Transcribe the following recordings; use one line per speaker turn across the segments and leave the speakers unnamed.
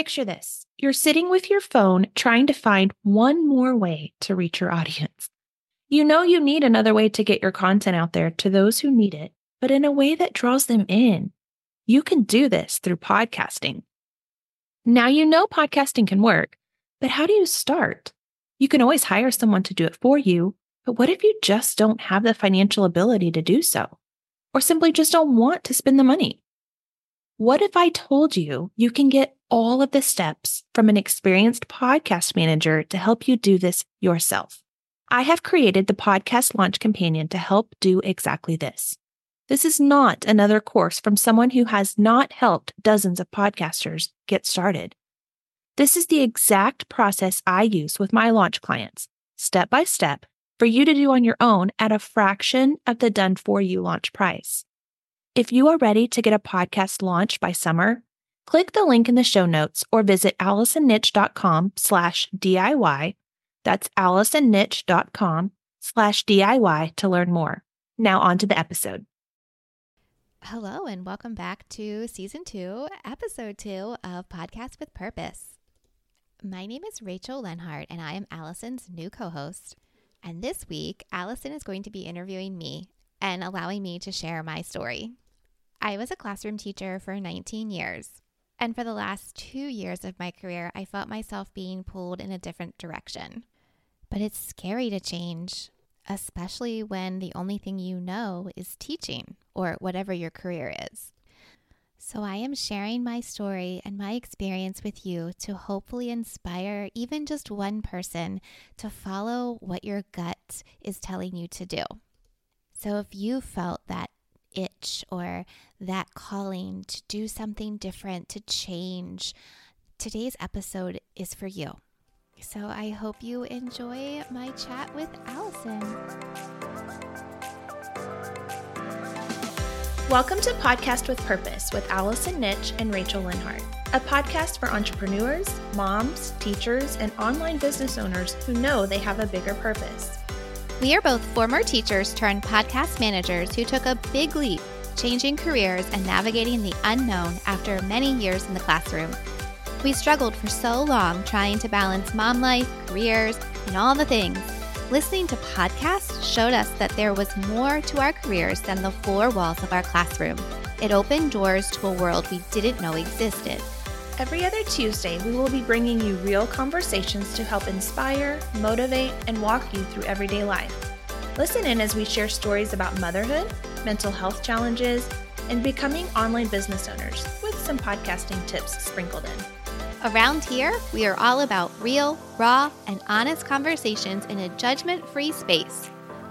Picture this you're sitting with your phone trying to find one more way to reach your audience. You know you need another way to get your content out there to those who need it, but in a way that draws them in. You can do this through podcasting. Now you know podcasting can work, but how do you start? You can always hire someone to do it for you, but what if you just don't have the financial ability to do so? Or simply just don't want to spend the money? What if I told you you can get all of the steps from an experienced podcast manager to help you do this yourself? I have created the Podcast Launch Companion to help do exactly this. This is not another course from someone who has not helped dozens of podcasters get started. This is the exact process I use with my launch clients, step by step, for you to do on your own at a fraction of the done for you launch price. If you are ready to get a podcast launched by summer, click the link in the show notes or visit allisonnitsch.com slash DIY. That's allisonnitsch.com slash DIY to learn more. Now on to the episode.
Hello, and welcome back to season two, episode two of Podcast with Purpose. My name is Rachel Lenhart, and I am Allison's new co host. And this week, Allison is going to be interviewing me and allowing me to share my story. I was a classroom teacher for 19 years. And for the last two years of my career, I felt myself being pulled in a different direction. But it's scary to change especially when the only thing you know is teaching or whatever your career is. So, I am sharing my story and my experience with you to hopefully inspire even just one person to follow what your gut is telling you to do. So, if you felt that itch or that calling to do something different, to change, today's episode is for you. So I hope you enjoy my chat with Allison.
Welcome to Podcast with Purpose with Allison Nitsch and Rachel Lenhart, a podcast for entrepreneurs, moms, teachers, and online business owners who know they have a bigger purpose.
We are both former teachers turned podcast managers who took a big leap, changing careers and navigating the unknown after many years in the classroom we struggled for so long trying to balance mom life, careers, and all the things. Listening to podcasts showed us that there was more to our careers than the four walls of our classroom. It opened doors to a world we didn't know existed.
Every other Tuesday, we will be bringing you real conversations to help inspire, motivate, and walk you through everyday life. Listen in as we share stories about motherhood, mental health challenges, and becoming online business owners with some podcasting tips sprinkled in.
Around here, we are all about real, raw, and honest conversations in a judgment free space.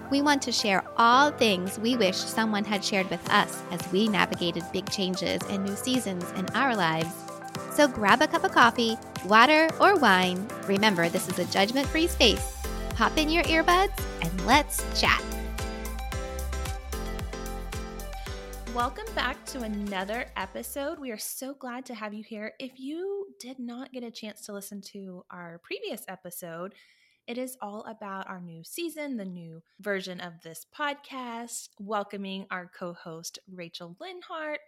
We want to share all things we wish someone had shared with us as we navigated big changes and new seasons in our lives. So grab a cup of coffee, water, or wine. Remember, this is a judgment free space. Pop in your earbuds and let's chat.
Welcome back to another episode. We are so glad to have you here. If you did not get a chance to listen to our previous episode, it is all about our new season, the new version of this podcast, welcoming our co host, Rachel Lenhart.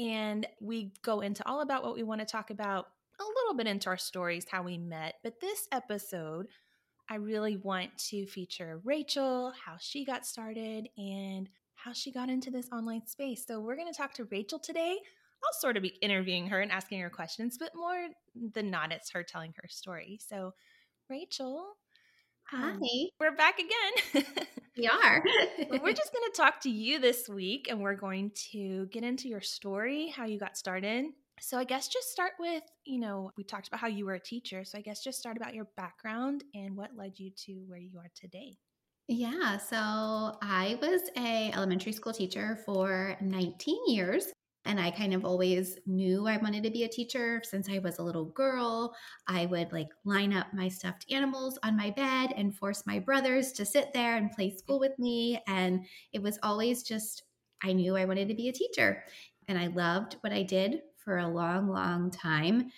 And we go into all about what we want to talk about, a little bit into our stories, how we met. But this episode, I really want to feature Rachel, how she got started, and how she got into this online space. So we're going to talk to Rachel today. I'll sort of be interviewing her and asking her questions, but more than not, it's her telling her story. So, Rachel,
hi,
we're back again.
we are.
we're just going to talk to you this week, and we're going to get into your story, how you got started. So, I guess just start with, you know, we talked about how you were a teacher. So, I guess just start about your background and what led you to where you are today.
Yeah, so I was a elementary school teacher for 19 years and I kind of always knew I wanted to be a teacher since I was a little girl. I would like line up my stuffed animals on my bed and force my brothers to sit there and play school with me and it was always just I knew I wanted to be a teacher and I loved what I did for a long long time.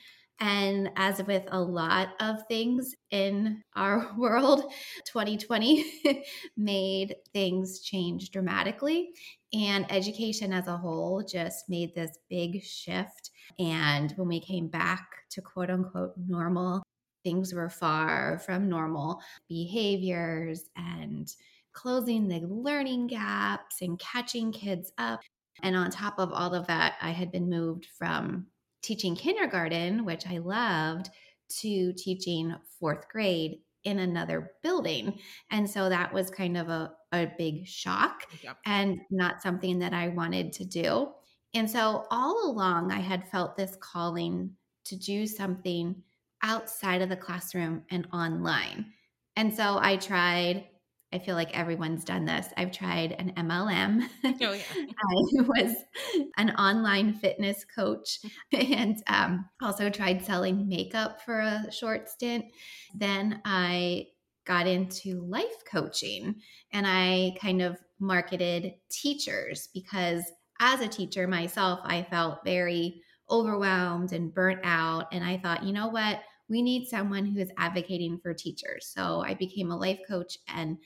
And as with a lot of things in our world, 2020 made things change dramatically. And education as a whole just made this big shift. And when we came back to quote unquote normal, things were far from normal behaviors and closing the learning gaps and catching kids up. And on top of all of that, I had been moved from teaching kindergarten, which I loved, to teaching fourth grade in another building. And so that was kind of a, a big shock yep. and not something that I wanted to do. And so all along, I had felt this calling to do something outside of the classroom and online. And so I tried I feel like everyone's done this. I've tried an MLM. Oh, yeah. I was an online fitness coach and um, also tried selling makeup for a short stint. Then I got into life coaching and I kind of marketed teachers because as a teacher myself, I felt very overwhelmed and burnt out. And I thought, you know what? We need someone who is advocating for teachers. So I became a life coach and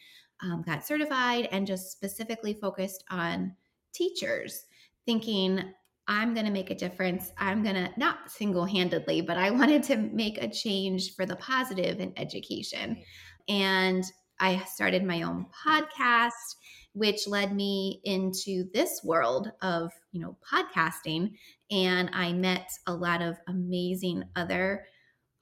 um, got certified and just specifically focused on teachers, thinking, I'm going to make a difference. I'm going to, not single handedly, but I wanted to make a change for the positive in education. And I started my own podcast which led me into this world of you know podcasting and i met a lot of amazing other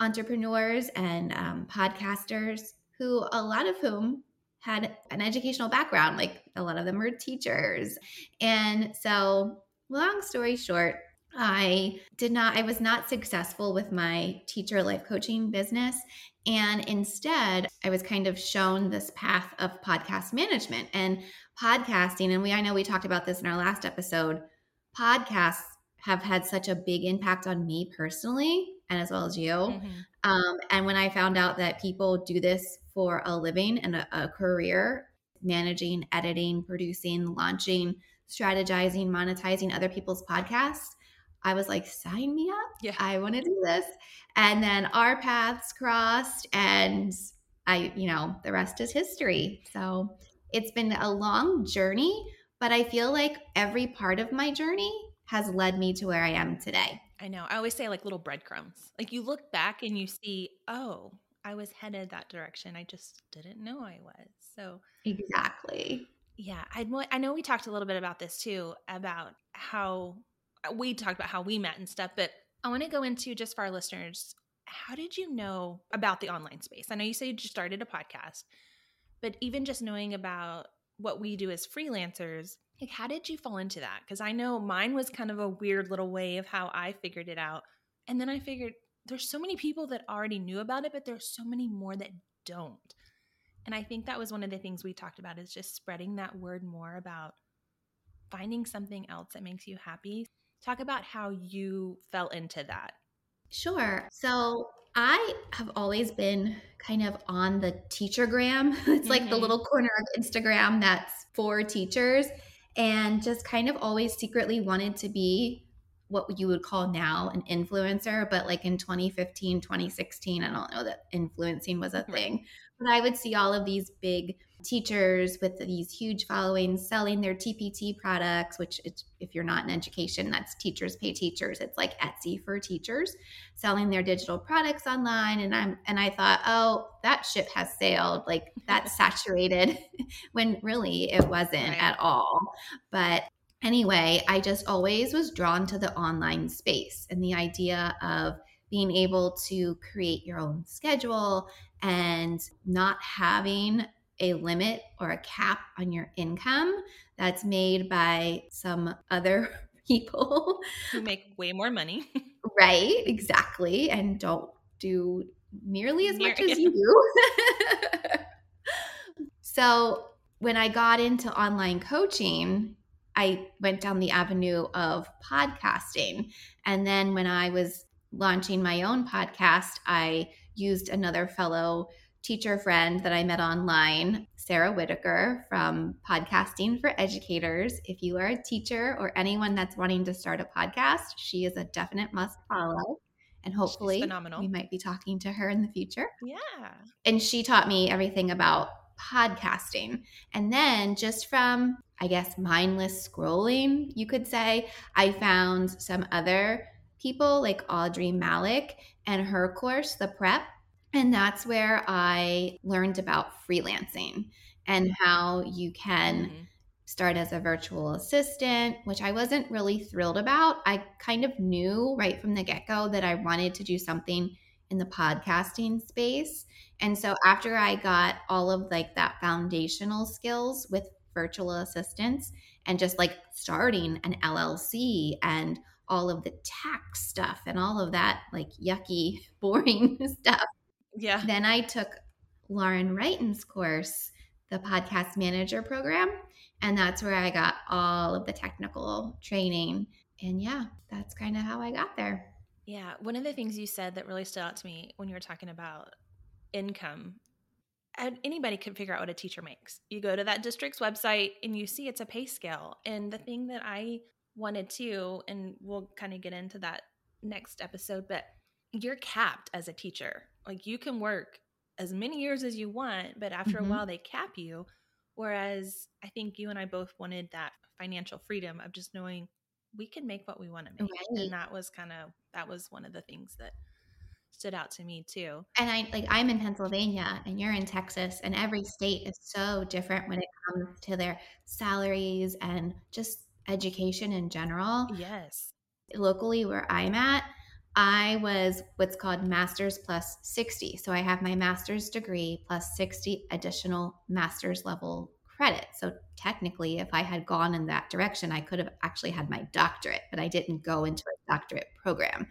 entrepreneurs and um, podcasters who, a lot of whom had an educational background, like a lot of them were teachers. And so, long story short, I did not, I was not successful with my teacher life coaching business. And instead, I was kind of shown this path of podcast management and podcasting. And we, I know we talked about this in our last episode. Podcasts have had such a big impact on me personally and as well as you. Mm-hmm. Um, and when I found out that people do this for a living and a, a career, managing, editing, producing, launching, strategizing, monetizing other people's podcasts, I was like, sign me up. Yeah. I want to do this. And then our paths crossed and I, you know, the rest is history. So it's been a long journey, but I feel like every part of my journey has led me to where I am today.
I know. I always say like little breadcrumbs. Like you look back and you see, oh, I was headed that direction. I just didn't know I was. So
exactly.
Yeah, I I know we talked a little bit about this too about how uh, we talked about how we met and stuff, but I want to go into just for our listeners, how did you know about the online space? I know you said you just started a podcast, but even just knowing about what we do as freelancers, like, how did you fall into that? Because I know mine was kind of a weird little way of how I figured it out. And then I figured there's so many people that already knew about it, but there's so many more that don't. And I think that was one of the things we talked about is just spreading that word more about finding something else that makes you happy. Talk about how you fell into that.
Sure. So I have always been kind of on the teachergram. It's like mm-hmm. the little corner of Instagram that's for teachers and just kind of always secretly wanted to be what you would call now an influencer but like in 2015 2016 i don't know that influencing was a thing but i would see all of these big teachers with these huge followings selling their TPT products, which if you're not in education, that's teachers pay teachers. It's like Etsy for teachers, selling their digital products online. And I'm and I thought, oh, that ship has sailed. Like that's saturated, when really it wasn't right. at all. But anyway, I just always was drawn to the online space and the idea of being able to create your own schedule and not having a limit or a cap on your income that's made by some other people
who make way more money.
right, exactly. And don't do nearly as Near- much as you do. so, when I got into online coaching, I went down the avenue of podcasting. And then when I was launching my own podcast, I used another fellow teacher friend that I met online, Sarah Whitaker from Podcasting for Educators. If you are a teacher or anyone that's wanting to start a podcast, she is a definite must follow. and hopefully we might be talking to her in the future.
Yeah.
And she taught me everything about podcasting. And then just from, I guess, mindless scrolling, you could say, I found some other people like Audrey Malik and her course, The Prep. And that's where I learned about freelancing and how you can
Mhm.
start as a virtual assistant, which I wasn't really thrilled about. I kind of knew right from the get go that I wanted to do something in the podcasting space. And so after I got all of like that foundational skills with virtual assistants and just like starting an LLC and all of the tax stuff and all of that like yucky, boring stuff,
Yeah.
then I took Lauren Wrighton's course, the podcast manager program. And that's where I got all of the technical training. And yeah, that's kind of how I got there.
Yeah. One of the things you said that really stood out to me when you were talking about income, and anybody can figure out what a teacher makes. You go to that district's website and you see it's a pay scale. And the thing that I wanted to, and we'll kind of get into that next episode, but you're capped as a teacher. Like you can work as many years as you want, but after
Mhm.
a while they cap you. Whereas I think you and I both wanted that financial freedom of just knowing we can make what we want to make.
Right.
And that was kind of that was one of the things that stood out to me too.
And I like I'm in Pennsylvania and you're in Texas and every state is so different when it comes to their salaries and just education in general.
Yes.
locally where I'm at, I was what's called master's plus 60. So I have my master's degree plus 60 additional master's level credits. So technically, if I had gone in that direction, I could have actually had my doctorate, but I didn't go into a doctorate program.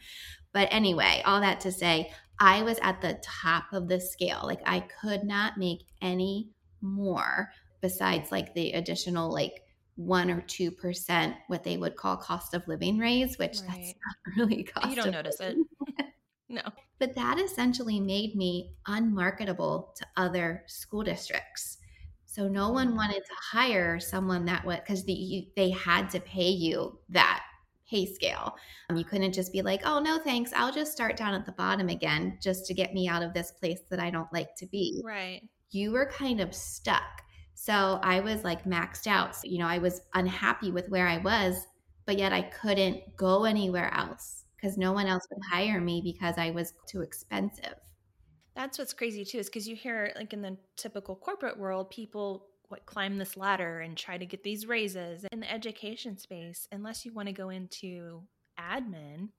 But anyway, all that to say, I was at the top of the scale. Like I could not make any more besides like the additional like one or two percent what they would call cost of living raise, which that's not really cost.
You don't notice it. No.
But that essentially made me unmarketable to other school districts. So no one wanted to hire someone that would because the, they had to pay you that pay scale. Um, you couldn't just be like, "Oh no, thanks. I'll just start down at the bottom again just to get me out of this place that I don't like to be."
Right.
you were kind of stuck. So I was like maxed out. So, you know, I was unhappy with where I was, but yet I couldn't go anywhere else because no one else would hire me because I was too expensive.
That's what's crazy too, is because you hear like in the typical corporate world, people what climb this ladder and try to get these raises in the education space, unless you want to go into admin,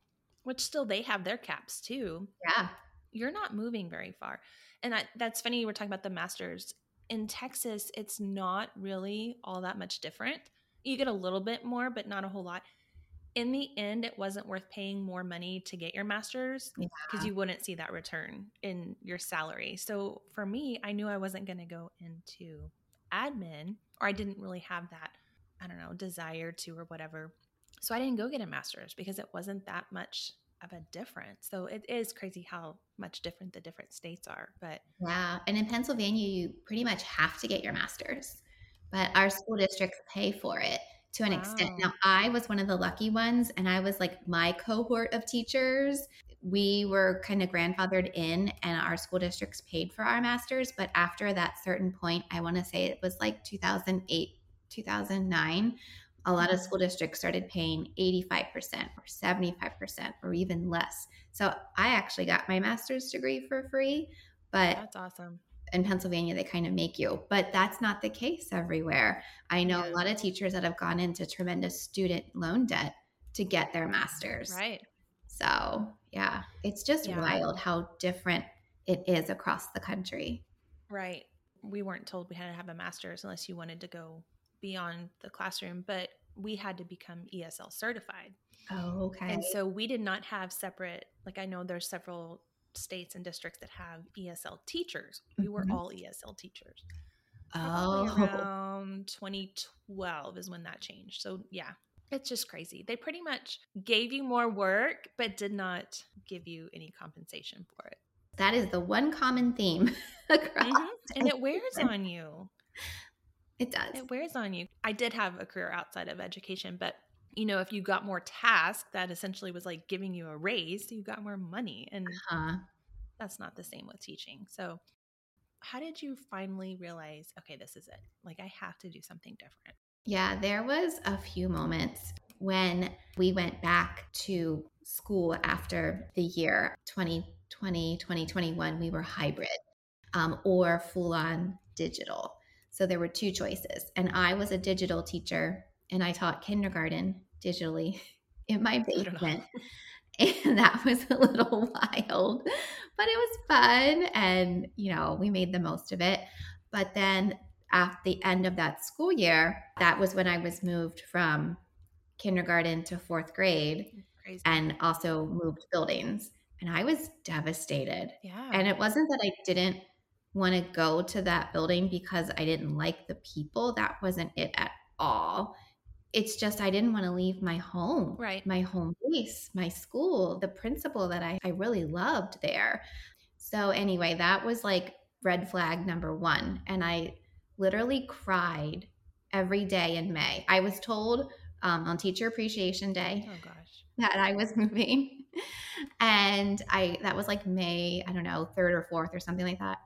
which still they have their caps too.
Yeah.
You're not moving very far. And I, that's funny. You were talking about the masters in Texas. It's not really all that much different. You get a little bit more, but not a whole lot. In the end, it wasn't worth paying more money to get your master's
Yeah.
because you wouldn't see that return in your salary. So for me, I knew I wasn't going to go into admin or I didn't really have that, I don't know, desire to or whatever. So I didn't go get a master's because it wasn't that much of a difference. So it is crazy how much different the different states are. But
Yeah. And in Pennsylvania, you pretty much have to get your master's, but our school districts pay for it to an extent.
Ah.
Now, I was one of the lucky ones, and I was like my cohort of teachers. We were kind of grandfathered in, and our school districts paid for our masters. But after that certain point, I want to say it was like 2008, 2009, a lot of school districts started paying 85% or 75% or even less. So I actually got my master's degree for free, but
that's awesome.
in Pennsylvania, they kind of make you, but that's not the case everywhere. I know
Yeah.
a lot of teachers that have gone into tremendous student loan debt to get their master's.
Right.
So, yeah, it's just
Yeah.
wild how different it is across the country.
Right. We weren't told we had to have a master's unless you wanted to go beyond the classroom, but we had to become ESL certified.
Oh, okay.
And so we did not have separate, like I know there's several states and districts that have ESL teachers. We were
Mhm.
all ESL teachers. Probably
oh,
around 2012 is when that changed. So yeah, it's just crazy. They pretty much gave you more work, but did not give you any compensation for it.
that is the one common theme across.
Mhm. And it wears on you.
It does.
It wears on you. I did have a career outside of education, but you know, if you got more tasks, that essentially was like giving you a raise, so you got more money. And
Uh-huh.
that's not the same with teaching. So, how did you finally realize, okay, this is it? Like, I have to do something different?
Yeah, there was a few moments when we went back to school after the year 2020, 2021, we were hybrid um, or full on digital. So there were two choices. And I was a digital teacher and I taught kindergarten digitally in my basement. And that was a little wild, but it was fun. And, you know, we made the most of it. But then at the end of that school year, that was when I was moved from kindergarten to fourth grade and also moved buildings. And I was devastated.
yeah.
And it wasn't that I didn't want to go to that building because I didn't like the people. That wasn't it at all. It's just I didn't want to leave my home,
Right.
my home base, my school, the principal that I, I really loved there. So, anyway, that was like red flag number one. And I literally cried every day in May. I was told um, on Teacher Appreciation Day
oh, gosh.
that I was moving. And I that was like May, I don't know, 3rd or 4th or something like that.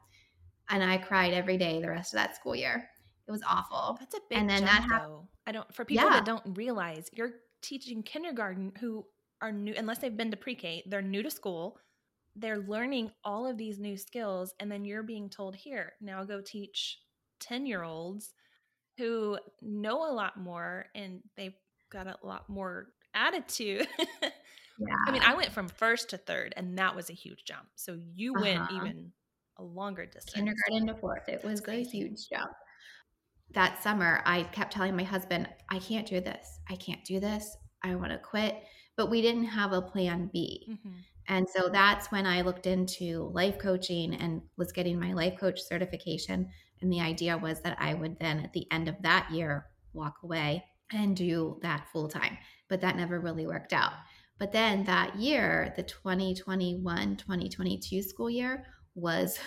And I cried every day the rest of that school year. It was awful.
That's a big
And then
jump,
that hap-
though. I don't, for people
Yeah.
that don't realize, you're teaching kindergarten who are new, unless they've been to pre K, they're new to school. They're learning all of these new skills. And then you're being told, here, now go teach 10 year olds who know a lot more and they've got a lot more attitude.
Yeah.
I mean, I went from first to third, and that was a huge jump. So you went
Uh-huh.
even a longer distance.
kindergarten to fourth. It was a huge jump. That summer, I kept telling my husband, I can't do this. I can't do this. I want to quit. But we didn't have a plan B.
Mhm.
And so that's when I looked into life coaching and was getting my life coach certification. And the idea was that I would then, at the end of that year, walk away and do that full time. But that never really worked out. But then that year, the 2021 2022 school year was,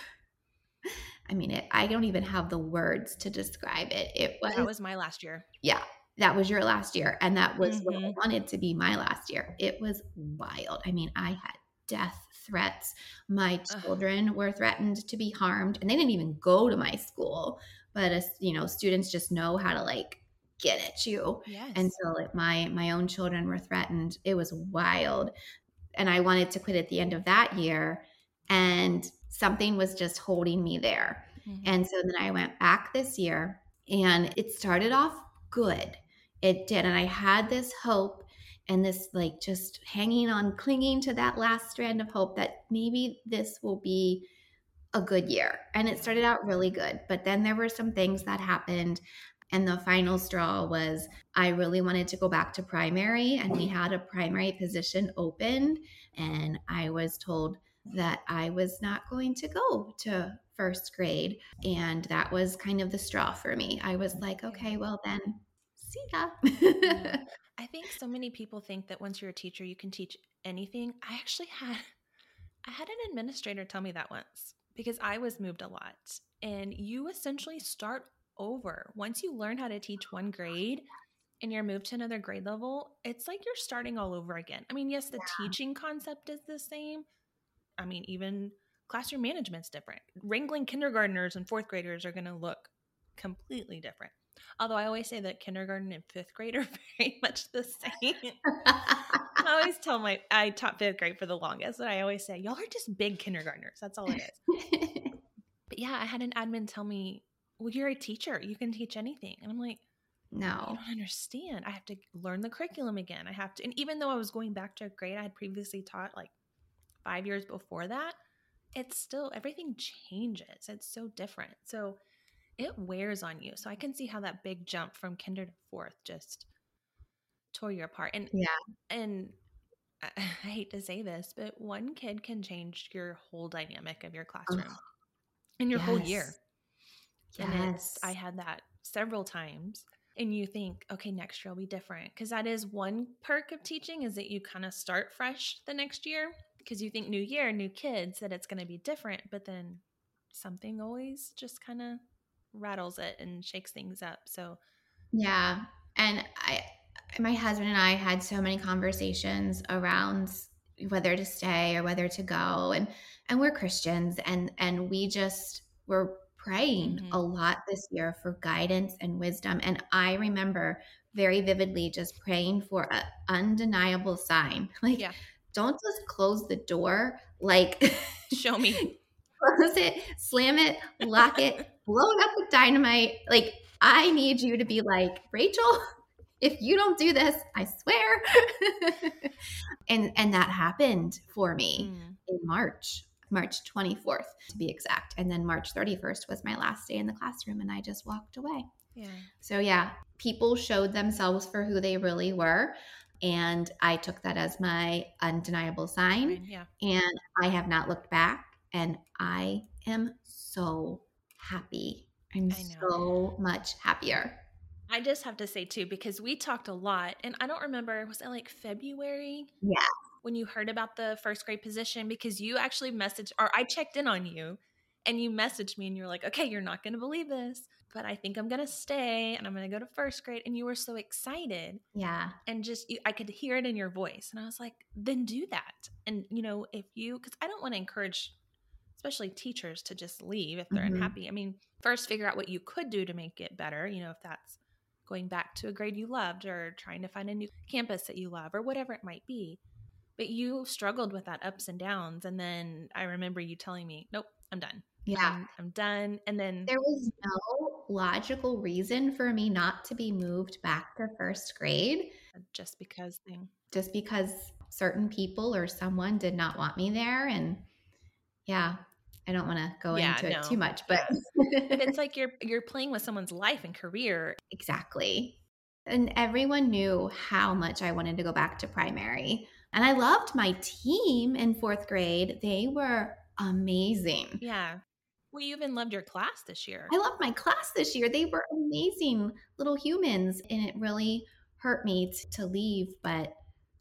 I mean, it, I don't even have the words to describe it. It was,
That was my last year.
yeah, that was your last year. And that was what I
Mhm.
wanted to be my last year. It was wild. I mean, I had death threats. My
Ugh.
children were threatened to be harmed, and they didn't even go to my school. But as you know, students just know how to like get at you.
Yes.
And so like my my own children were threatened. It was wild. And I wanted to quit at the end of that year. And something was just holding me there.
Mhm.
And so then I went back this year and it started off good. It did. And I had this hope and this like just hanging on, clinging to that last strand of hope that maybe this will be a good year. And it started out really good. But then there were some things that happened. And the final straw was I really wanted to go back to primary, and we had a primary position opened. And I was told that I was not going to go to first grade. And that was kind of the straw for me. I was like, okay, well then, see ya.
Yeah. I think so many people think that once you're a teacher, you can teach anything. I actually had I had an administrator tell me that once because I was moved a lot. And you essentially start over. Once you learn how to teach one grade and you're moved to another grade level, it's like you're starting all over again. I mean, yes, the teaching concept is the same. I mean, even classroom management's different. Wrangling kindergartners and fourth graders are going to look completely different. Although I always say that kindergarten and fifth grade are very much the same. I always tell my I taught fifth grade for the longest, and I always say y'all are just big kindergartners. That's all it is. But yeah, I had an admin tell me, "Well, you're a teacher. You can teach anything," and I'm like,
"No, "I
don't understand. I have to learn the curriculum again. I have to." And even though I was going back to a grade I had previously taught, like five years before that, it's still everything changes. It's so different. So it wears on you. So I can see how that big jump from kinder to fourth just tore you apart. And
Yeah.
and I, I hate to say this, but one kid can change your whole dynamic of your classroom and your whole year.
Yes.
And it's, I had that several times. And you think, okay, next year will be different. Because that is one perk of teaching is that you kind of start fresh the next year because you think new year, new kids, that it's going to be different. But then something always just kind of rattles it and shakes things up. So,
Yeah. And I my husband and I had so many conversations around whether to stay or whether to go and and we're Christians and and we just were praying mm-hmm. a lot this year for guidance and wisdom and I remember very vividly just praying for an undeniable sign like yeah. Don't just close the door like
show me
close it slam it lock it blow it up with dynamite like I need you to be like Rachel if you don't do this, I swear. and and that happened for me mm. in March, March 24th to be exact. And then March 31st was my last day in the classroom and I just walked away. Yeah. So yeah, people showed themselves for who they really were. And I took that as my undeniable sign. Yeah. And I have not looked back. And I am so happy. I'm so much happier.
I just have to say too, because we talked a lot, and I don't remember, was it like February?
Yeah.
When you heard about the first grade position, because you actually messaged, or I checked in on you and you messaged me and you're like, okay, you're not going to believe this, but I think I'm going to stay and I'm going to go to first grade. And you were so excited.
Yeah.
And just, you, I could hear it in your voice. And I was like, then do that. And, you know, if you, because I don't want to encourage, especially teachers, to just leave if they're mm-hmm. unhappy. I mean, first figure out what you could do to make it better, you know, if that's, going back to a grade you loved or trying to find a new campus that you love or whatever it might be. But you struggled with that ups and downs. And then I remember you telling me, nope, I'm done.
Yeah.
I'm, I'm done. And then
there was no logical reason for me not to be moved back to first grade.
Just because thing.
Just because certain people or someone did not want me there. And yeah, I don't want to go yeah, into no. it too much, but
it's like you're you're playing with someone's life and career.
Exactly. And everyone knew how much I wanted to go back to primary. And I loved my team in 4th grade. They were amazing.
Yeah. Well, you even loved your class this year.
I loved my class this year. They were amazing little humans and it really hurt me t- to leave, but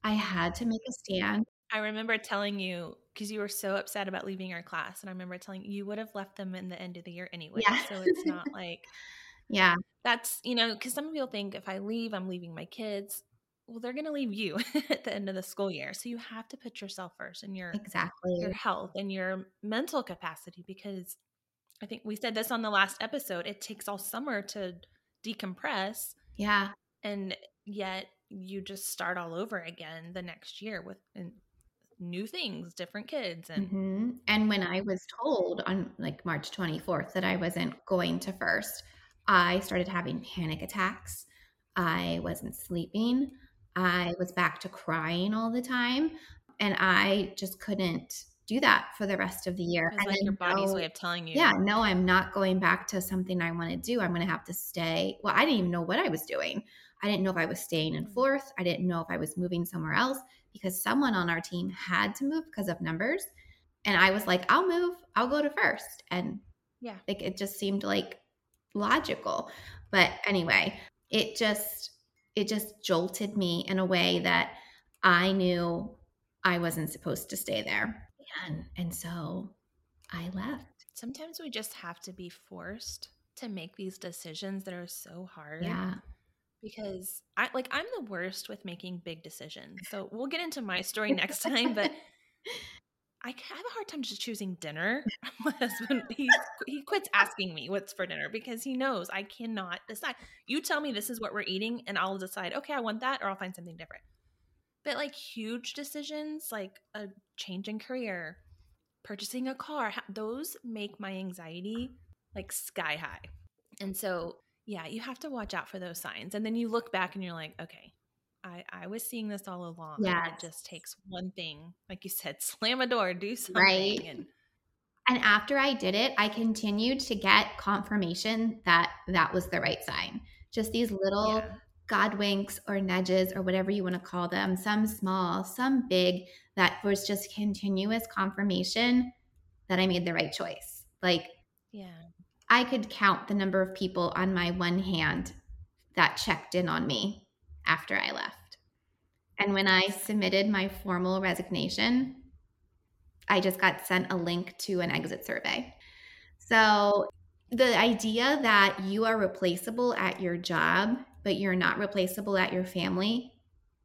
I had to make a stand.
I remember telling you because you were so upset about leaving our class. And I remember telling you, you would have left them in the end of the year anyway. Yeah. So it's not like,
yeah,
that's, you know, because some people think if I leave, I'm leaving my kids. Well, they're going to leave you at the end of the school year. So you have to put yourself first and your
exactly
your health and your mental capacity because I think we said this on the last episode. It takes all summer to decompress.
Yeah.
And yet you just start all over again the next year with and new things, different kids. And
mm-hmm. and when I was told on like March 24th that I wasn't going to first, I started having panic attacks. I wasn't sleeping. I was back to crying all the time. And I just couldn't do that for the rest of the year.
It's like your body's way of telling you.
Yeah, no, I'm not going back to something I want to do. I'm going to have to stay. Well, I didn't even know what I was doing. I didn't know if I was staying in mm. fourth. I didn't know if I was moving somewhere else because someone on our team had to move because of numbers. And I was like, I'll move, I'll go to first. And
yeah,
like it just seemed like logical. But anyway, it just it just jolted me in a way that I knew I wasn't supposed to stay there. And and so I left.
Sometimes we just have to be forced to make these decisions that are so hard.
Yeah
because I like I'm the worst with making big decisions. So we'll get into my story next time, but I have a hard time just choosing dinner. My husband he he quits asking me what's for dinner because he knows I cannot decide. You tell me this is what we're eating and I'll decide, okay, I want that or I'll find something different. But like huge decisions like a change in career, purchasing a car, those make my anxiety like sky high. And so yeah, you have to watch out for those signs. And then you look back and you're like, okay, I, I was seeing this all along. Yeah. It just takes one thing, like you said, slam a door, do something. Right. And,
and after I did it, I continued to get confirmation that that was the right sign. Just these little yeah. God winks or nudges or whatever you want to call them, some small, some big, that was just continuous confirmation that I made the right choice. Like,
yeah.
I could count the number of people on my one hand that checked in on me after I left. And when I submitted my formal resignation, I just got sent a link to an exit survey. So the idea that you are replaceable at your job but you're not replaceable at your family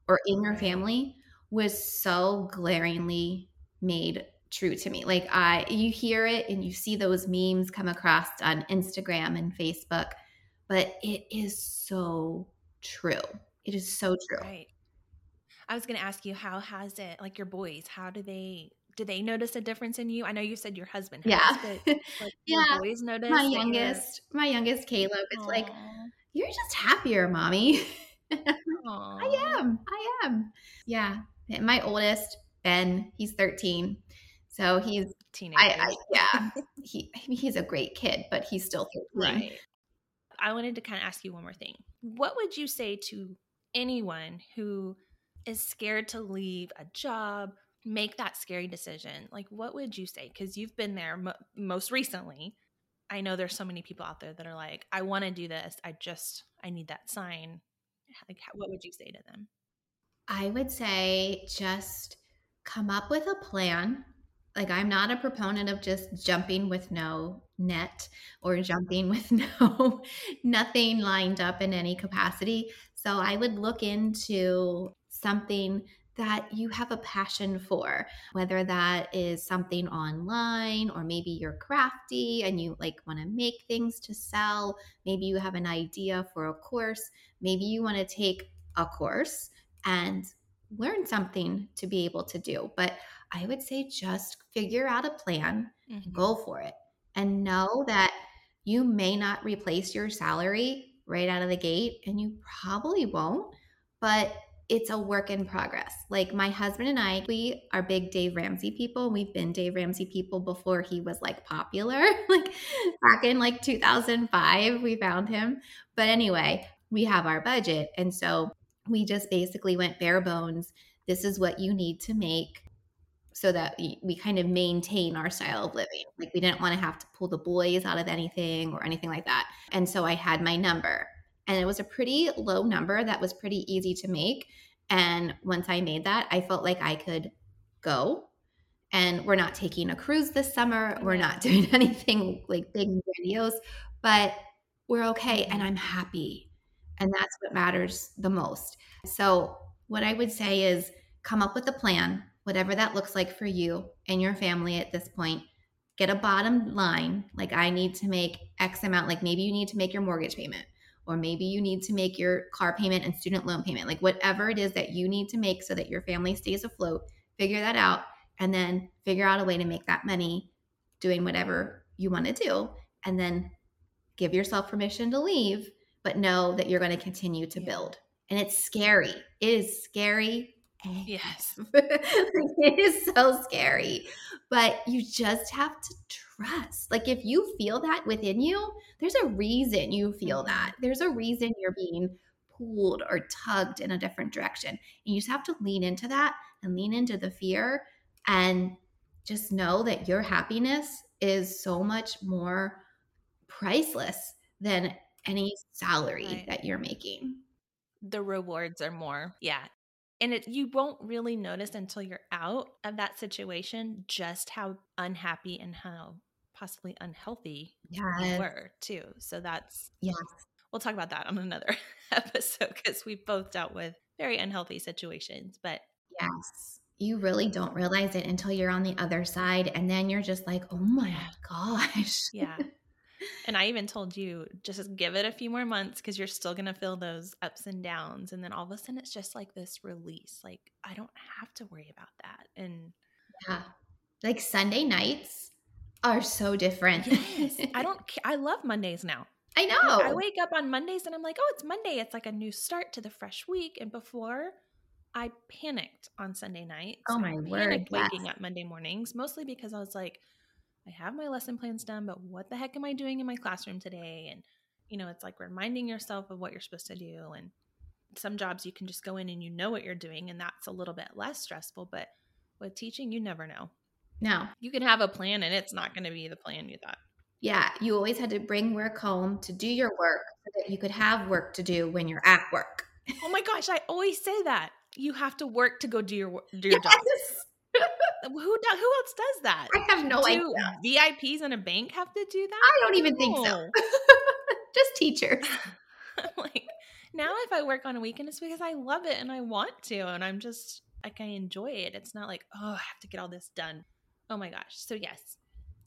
or in your family was so glaringly made true to me. Like I you hear it and you see those memes come across on Instagram and Facebook, but it is so true. It is so true.
Right. I was going to ask you, how has it, like your boys, how do they, do they notice a difference in you? I know you said your husband has,
Yeah.
but like,
Yeah.
your boys notice
My youngest, my youngest Caleb, it's like,
Aw.
You're just happier, mommy. I am. I am. Yeah. My oldest, Ben, he's 13. So he's
Teenagers.
I, I yeah. he he's a great kid, but he's still 13.
Right. I wanted to kind of ask you one more thing. What would you say to anyone who is scared to leave a job, make that scary decision? Like, what would you say? Because you've been there mo- most recently. I know there's so many people out there that are like, I want to do this. I just, I need that sign. Like, what would you say to them?
I would say just come up with a plan. Like, I'm not a proponent of just jumping with no net or jumping with no nothing lined up in any capacity. So, I would look into something that you have a passion for, whether that is something online or maybe you're crafty and you like want to make things to sell. Maybe you have an idea for a course. Maybe you want to take a course and learn something to be able to do. But I would say just figure out a plan,
Mhm.
go for it, and know that you may not replace your salary right out of the gate, and you probably won't, but it's a work in progress. Like my husband and I, we are big Dave Ramsey people. We've been Dave Ramsey people before he was like popular. like back in like 2005, we found him. But anyway, we have our budget. And so we just basically went bare bones. This is what you need to make so that we, kind of maintain our style of living. Like we didn't want to have to pull the boys out of anything or anything like that. And so I had my number. And it was a pretty low number that was pretty easy to make. And once I made that, I felt like I could go. And we're not taking a cruise this summer. We're not doing anything like big and grandiose, but we're okay. And I'm happy. And that's what matters the most. So, what I would say is come up with a plan, whatever that looks like for you and your family at this point. Get a bottom line, like I need to make X amount, like maybe you need to make your mortgage payment, or maybe you need to make your car payment and student loan payment, like whatever it is that you need to make so that your family stays afloat, figure that out, and then figure out a way to make that money doing whatever you want to do. And then give yourself permission to leave, but know that you're going to continue to
Yeah.
build. And it's scary. It is scary.
Yes.
it is so scary. But you just have to Like if you feel that within you, there's a reason you feel that. Mm-hmm. There's a reason you're being pulled or tugged in a different direction. And you just have to lean into that and lean into the fear and just know that your happiness is so much more priceless than any salary
Right.
that you're making.
the rewards are more. Yeah. And it you won't really notice until you're out of that situation just how unhappy and how possibly unhealthy
Yes.
were too. So that's
Yes.
we'll talk about that on another episode because we've both dealt with very unhealthy situations. But
Yes. You really don't realize it until you're on the other side. And then you're just like, oh my gosh.
yeah. and I even told you just give it a few more months because you're still gonna feel those ups and downs. And then all of a sudden it's just like this release. Like I don't have to worry about that. And
Yeah. Like Sunday nights are so different.
Yes, I don't. I love Mondays now.
I know.
I wake up on Mondays and I'm like, oh, it's Monday. It's like a new start to the fresh week. And before, I panicked on Sunday nights.
Oh,
I
my word,
waking
yes.
up Monday mornings, mostly because I was like, I have my lesson plans done, but what the heck am I doing in my classroom today? And you know, it's like reminding yourself of what you're supposed to do. And some jobs you can just go in and you know what you're doing, and that's a little bit less stressful. But with teaching, you never know.
No.
You can have a plan, and it's not going to be the plan you thought.
Yeah. You always had to bring work home to do your work so that you could have work to do when you're at work.
Oh my gosh, I always say that. You have to work to go do your do your job. Who do, who else does that?
I have no idea.
VIPs in a bank have to do that?
I don't even think so. Just teachers.
Like, now if I work on a weekend, it's because I love it and I want to, and I'm just like I enjoy it. It's not like oh I have to get all this done. Oh my gosh. So yes,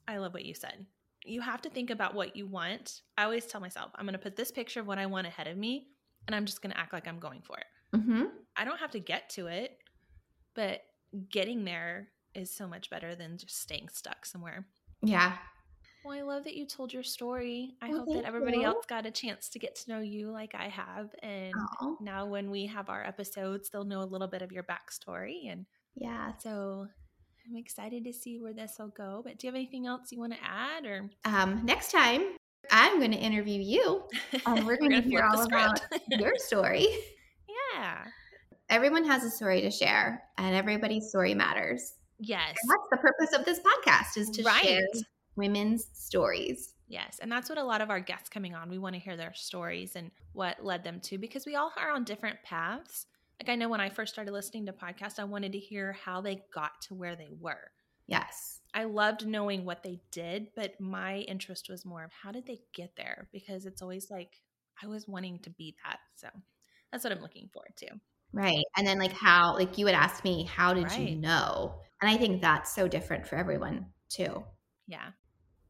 I love what you said. You have to think about what you want. I always tell myself I'm going to put this picture of what I want ahead of me, and I'm just going to act like I'm going for it.
Mm-hmm.
I don't have to get to it, but getting there is so much better than just staying stuck somewhere.
Yeah.
Well, I love that you told your story. I
Well,
hope that everybody
you.
else got a chance to get to know you like I have. And
Aw.
now, when we have our episodes, they'll know a little bit of your backstory. And
Yeah.
so I'm excited to see where this will go. But do you have anything else you want to add? Or
Um, next time, I'm going to interview you. And we're gonna hear all about your story.
yeah.
Everyone has a story to share, and everybody's story matters.
Yes.
And that's the purpose of this podcast is to
Right.
share women's stories.
Yes. And that's what a lot of our guests coming on, we want to hear their stories and what led them to because we all are on different paths. Like I know when I first started listening to podcasts, I wanted to hear how they got to where they were.
Yes.
I loved knowing what they did, but my interest was more of how did they get there? Because it's always like I was wanting to be that. So that's what I'm looking forward to.
Right. And then like how like you would ask me, how did you know? And I think that's so different for everyone too.
Yeah.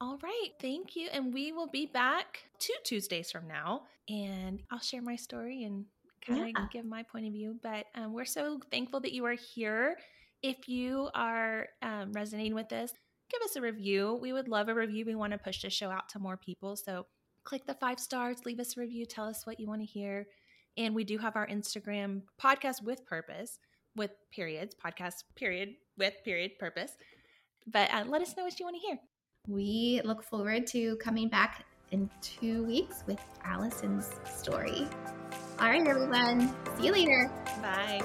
All right. Thank you. And we will be back two Tuesdays from now. And I'll share my story and kind of give my point of view. But um, we're so thankful that you are here. If you are um, resonating with this, give us a review. We would love a review. We want to push the show out to more people. So click the five stars, leave us a review, tell us what you want to hear. And we do have our Instagram podcast with purpose, with periods, podcast period, with period purpose. But uh, let us know what you want to hear.
We look forward to coming back in two weeks with Allison's story. All right, everyone. See you later.
Bye.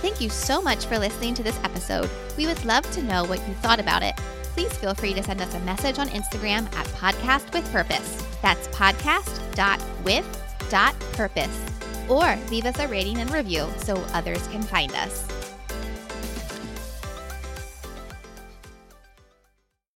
Thank you so much for listening to this episode. We would love to know what you thought about it. Please feel free to send us a message on Instagram at Podcast with Purpose. That's podcast.with.purpose. Or leave us a rating and review so others can find us.